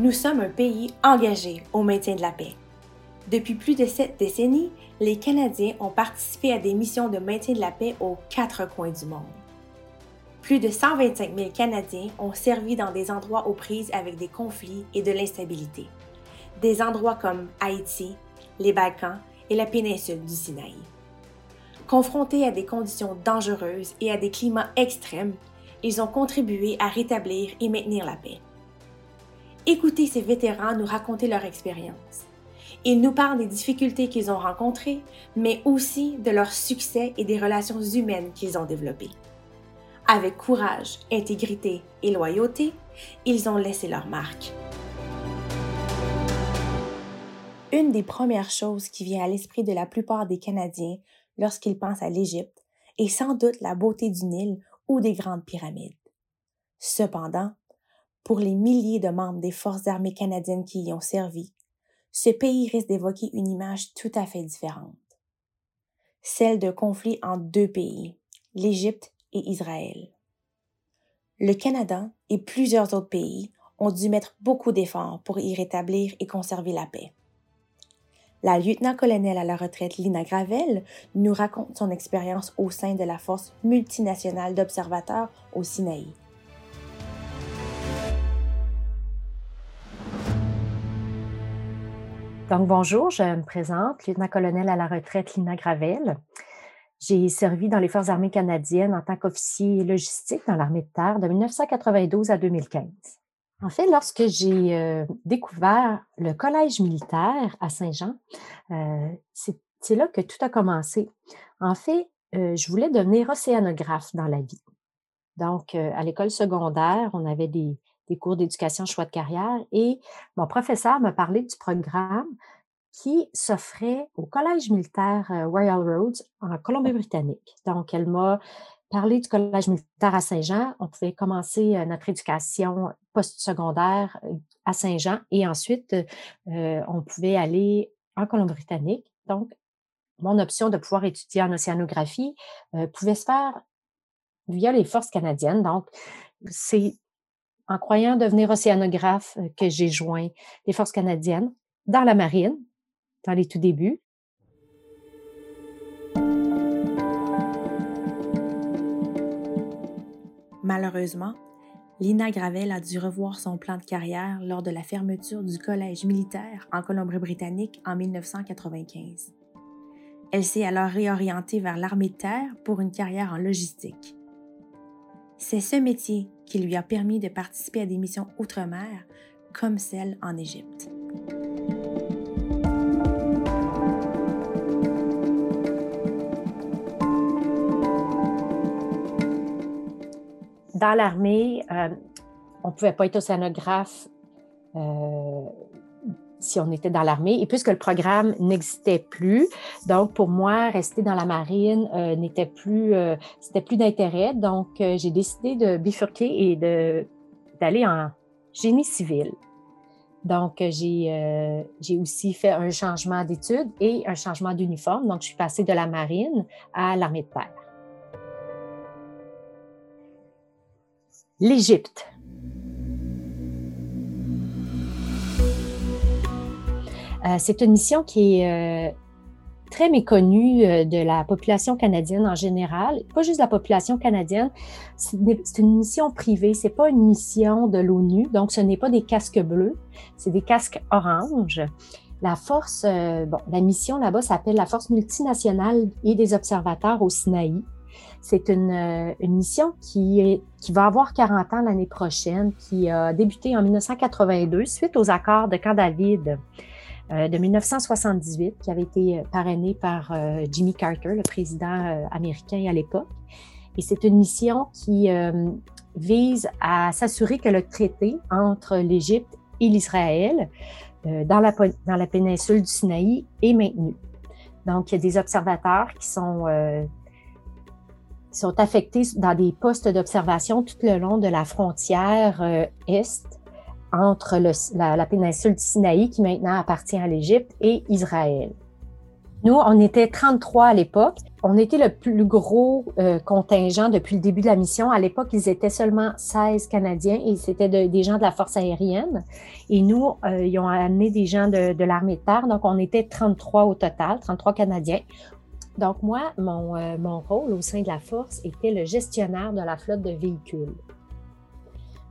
Nous sommes un pays engagé au maintien de la paix. Depuis plus de sept décennies, les Canadiens ont participé à des missions de maintien de la paix aux quatre coins du monde. Plus de 125 000 Canadiens ont servi dans des endroits aux prises avec des conflits et de l'instabilité. Des endroits comme Haïti, les Balkans et la péninsule du Sinaï. Confrontés à des conditions dangereuses et à des climats extrêmes, ils ont contribué à rétablir et maintenir la paix. Écoutez ces vétérans nous raconter leur expérience. Ils nous parlent des difficultés qu'ils ont rencontrées, mais aussi de leurs succès et des relations humaines qu'ils ont développées. Avec courage, intégrité et loyauté, ils ont laissé leur marque. Une des premières choses qui vient à l'esprit de la plupart des Canadiens lorsqu'ils pensent à l'Égypte est sans doute la beauté du Nil ou des grandes pyramides. Cependant, pour les milliers de membres des forces armées canadiennes qui y ont servi, ce pays risque d'évoquer une image tout à fait différente. Celle de conflit entre deux pays, l'Égypte et Israël. Le Canada et plusieurs autres pays ont dû mettre beaucoup d'efforts pour y rétablir et conserver la paix. La lieutenant-colonel à la retraite Lina Gravel nous raconte son expérience au sein de la force multinationale d'observateurs au Sinaï. Donc bonjour, je me présente, lieutenant-colonel à la retraite Lina Gravel. J'ai servi dans les Forces armées canadiennes en tant qu'officier logistique dans l'armée de terre de 1992 à 2015. En fait, lorsque j'ai euh, découvert le collège militaire à Saint-Jean, euh, c'est là que tout a commencé. En fait, euh, je voulais devenir océanographe dans la vie. Donc, à l'école secondaire, on avait des, des cours d'éducation choix de carrière et mon professeur m'a parlé du programme qui s'offrait au Collège militaire euh, Royal Roads en Colombie-Britannique. Donc, elle m'a parlé du Collège militaire à Saint-Jean. On pouvait commencer euh, notre éducation post-secondaire euh, à Saint-Jean et ensuite, on pouvait aller en Colombie-Britannique. Donc, mon option de pouvoir étudier en océanographie pouvait se faire via les forces canadiennes. Donc, c'est en croyant devenir océanographe que j'ai joint les forces canadiennes dans la marine dans les tout débuts. Malheureusement, Lina Gravel a dû revoir son plan de carrière lors de la fermeture du collège militaire en Colombie-Britannique en 1995. Elle s'est alors réorientée vers l'armée de terre pour une carrière en logistique. C'est ce métier qui lui a permis de participer à des missions outre-mer, comme celle en Égypte. dans l'armée, euh, on ne pouvait pas être océanographe euh, si on était dans l'armée. Et puisque le programme n'existait plus, donc pour moi, rester dans la marine euh, n'était plus, c'était plus d'intérêt. Donc, j'ai décidé de bifurquer et d'aller en génie civil. Donc, j'ai, j'ai aussi fait un changement d'études et un changement d'uniforme. Donc, je suis passée de la marine à l'armée de terre. l'Égypte. C'est une mission qui est euh, très méconnue euh, de la population canadienne en général, pas juste la population canadienne. C'est une mission privée, c'est pas une mission de l'ONU, donc ce n'est pas des casques bleus, c'est des casques oranges. La force, bon, la mission là-bas s'appelle la Force multinationale et des observateurs au Sinaï. C'est une, euh, une, mission qui, est, qui va avoir 40 ans l'année prochaine, qui a débuté en 1982 suite aux accords de Camp David euh, de 1978, qui avait été euh, parrainé par Jimmy Carter, le président américain à l'époque. Et c'est une mission qui vise à s'assurer que le traité entre l'Égypte et l'Israël dans, la, dans la péninsule du Sinaï est maintenu. Donc, il y a des observateurs qui sont sont affectés dans des postes d'observation tout le long de la frontière euh, est entre la, péninsule du Sinaï, qui maintenant appartient à l'Égypte, et Israël. Nous, on était 33 à l'époque. On était le plus gros euh, contingent depuis le début de la mission. À l'époque, ils étaient seulement 16 Canadiens et c'était des gens de la force aérienne. Et nous, euh, ils ont amené des gens de, l'armée de terre. Donc, on était 33 au total, 33 Canadiens. Donc, moi, euh, mon rôle au sein de la force était le gestionnaire de la flotte de véhicules.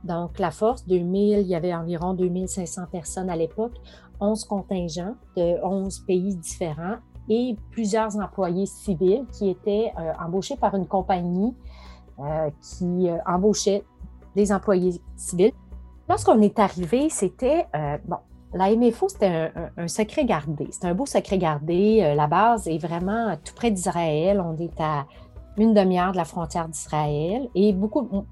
Donc, la force, 2000, il y avait environ 2500 personnes à l'époque, 11 contingents de 11 pays différents et plusieurs employés civils qui étaient euh, embauchés par une compagnie euh, qui euh, embauchait des employés civils. Lorsqu'on est arrivé, c'était, bon, la MFO, c'était un, secret gardé. C'est un beau secret gardé. la base est vraiment tout près d'Israël. On est à une demi-heure de la frontière d'Israël et beaucoup,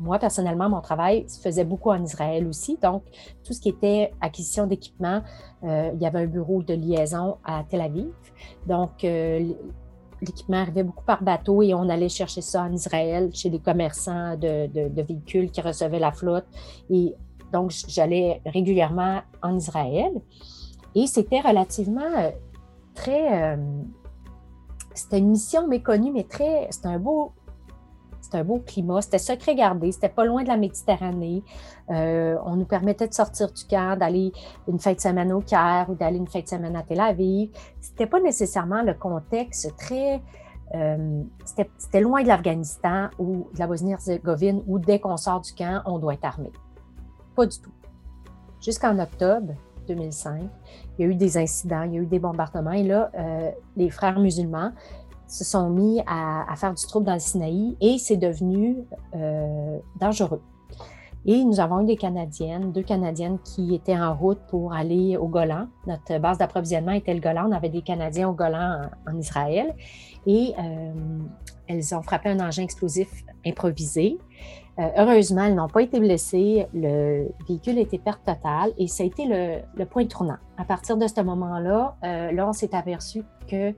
moi, personnellement, mon travail se faisait beaucoup en Israël aussi. Donc, tout ce qui était acquisition d'équipement, euh, il y avait un bureau de liaison à Tel Aviv. Donc, euh, l'équipement arrivait beaucoup par bateau et on allait chercher ça en Israël chez les commerçants de, véhicules qui recevaient la flotte. Et donc, j'allais régulièrement en Israël. Et c'était relativement euh, très... c'était une mission méconnue, mais très... C'était un beau c'était un beau climat. C'était secret gardé. C'était pas loin de la Méditerranée. Euh, on nous permettait de sortir du camp, d'aller une fête de semaine au Caire ou d'aller une fête de semaine à Tel Aviv. C'était pas nécessairement le contexte très. Euh, c'était loin de l'Afghanistan ou de la Bosnie-Herzégovine où dès qu'on sort du camp, on doit être armé. Pas du tout. Jusqu'en octobre 2005, il y a eu des incidents, il y a eu des bombardements et là, euh, les frères musulmans se sont mis à, faire du trouble dans le Sinaï et c'est devenu euh, dangereux. Et nous avons eu des Canadiennes, deux Canadiennes qui étaient en route pour aller au Golan. Notre base d'approvisionnement était le Golan. On avait des Canadiens au Golan en, Israël. Et euh, elles ont frappé un engin explosif improvisé. Euh, heureusement, elles n'ont pas été blessées. Le véhicule était perte totale et ça a été le, point tournant. À partir de ce moment-là, là, on s'est aperçu que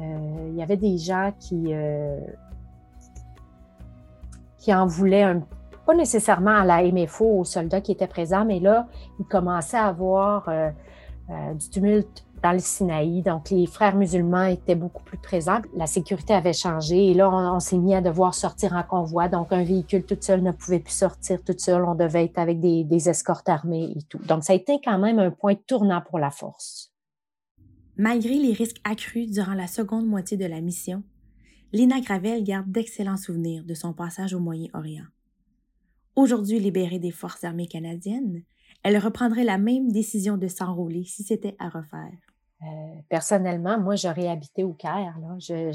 euh, il y avait des gens qui, euh, qui en voulaient pas nécessairement à la MFO aux soldats qui étaient présents, mais là, ils commençaient à avoir euh, du tumulte dans le Sinaï. Donc, les frères musulmans étaient beaucoup plus présents. La sécurité avait changé et là, on, s'est mis à devoir sortir en convoi. Donc, un véhicule tout seul ne pouvait plus sortir tout seul. On devait être avec des, des escortes armées et tout. Donc, ça a été quand même un point tournant pour la force. Malgré les risques accrus durant la seconde moitié de la mission, Lina Gravel garde d'excellents souvenirs de son passage au Moyen-Orient. Aujourd'hui libérée des forces armées canadiennes, elle reprendrait la même décision de s'enrôler si c'était à refaire. Euh, personnellement, moi, j'aurais habité au Caire. Je,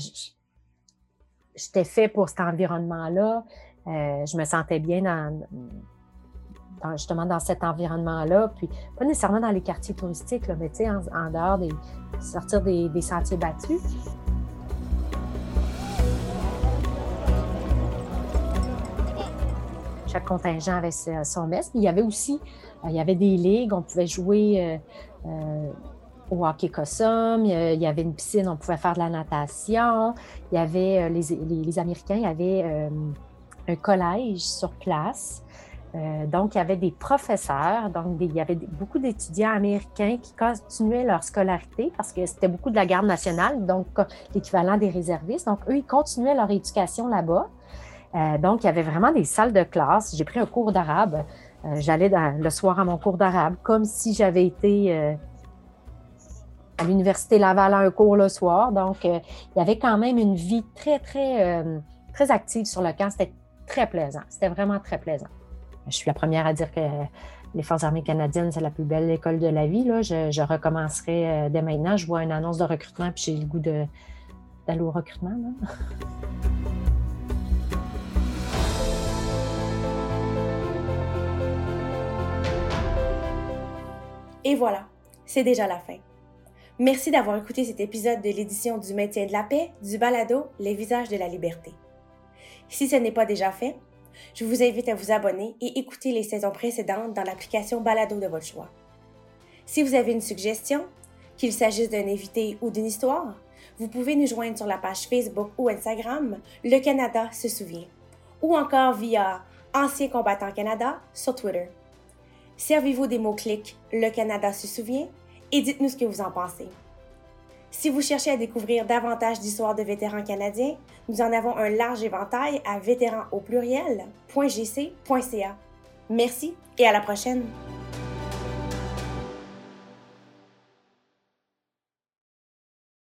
j'étais fait pour cet environnement-là. Euh, je me sentais bien dans, justement dans cet environnement-là, puis pas nécessairement dans les quartiers touristiques, là, mais sais, en, dehors des sortir des, sentiers battus. Chaque contingent avait son mess. il y avait aussi, euh, il y avait des ligues, on pouvait jouer euh, euh, au hockey cossum, il y avait une piscine, on pouvait faire de la natation. Il y avait les, Américains, il y avait un collège sur place donc, il y avait des professeurs, donc il y avait beaucoup d'étudiants américains qui continuaient leur scolarité parce que c'était beaucoup de la garde nationale, donc l'équivalent des réservistes. Donc, eux, ils continuaient leur éducation là-bas. Euh, donc, il y avait vraiment des salles de classe. J'ai pris un cours d'arabe. Euh, j'allais le soir à mon cours d'arabe comme si j'avais été à l'Université Laval à un cours le soir. Donc, il y avait quand même une vie très, très, très active sur le camp. C'était très plaisant. C'était vraiment très plaisant je suis la première à dire que les Forces armées canadiennes, c'est la plus belle école de la vie. Là. Je, recommencerai euh, dès maintenant. Je vois une annonce de recrutement, puis j'ai le goût d'aller au recrutement. Et voilà, c'est déjà la fin. Merci d'avoir écouté cet épisode de l'édition du maintien de la paix du balado Les visages de la liberté. Si ce n'est pas déjà fait, je vous invite à vous abonner et écouter les saisons précédentes dans l'application Balado de votre choix. Si vous avez une suggestion, qu'il s'agisse d'un invité ou d'une histoire, vous pouvez nous joindre sur la page Facebook ou Instagram Le Canada se souvient ou encore via Ancien combattant Canada sur Twitter. Servez-vous des mots-clics Le Canada se souvient et dites-nous ce que vous en pensez. Si vous cherchez à découvrir davantage d'histoires de vétérans canadiens, nous en avons un large éventail à vétérans. Merci et à la prochaine!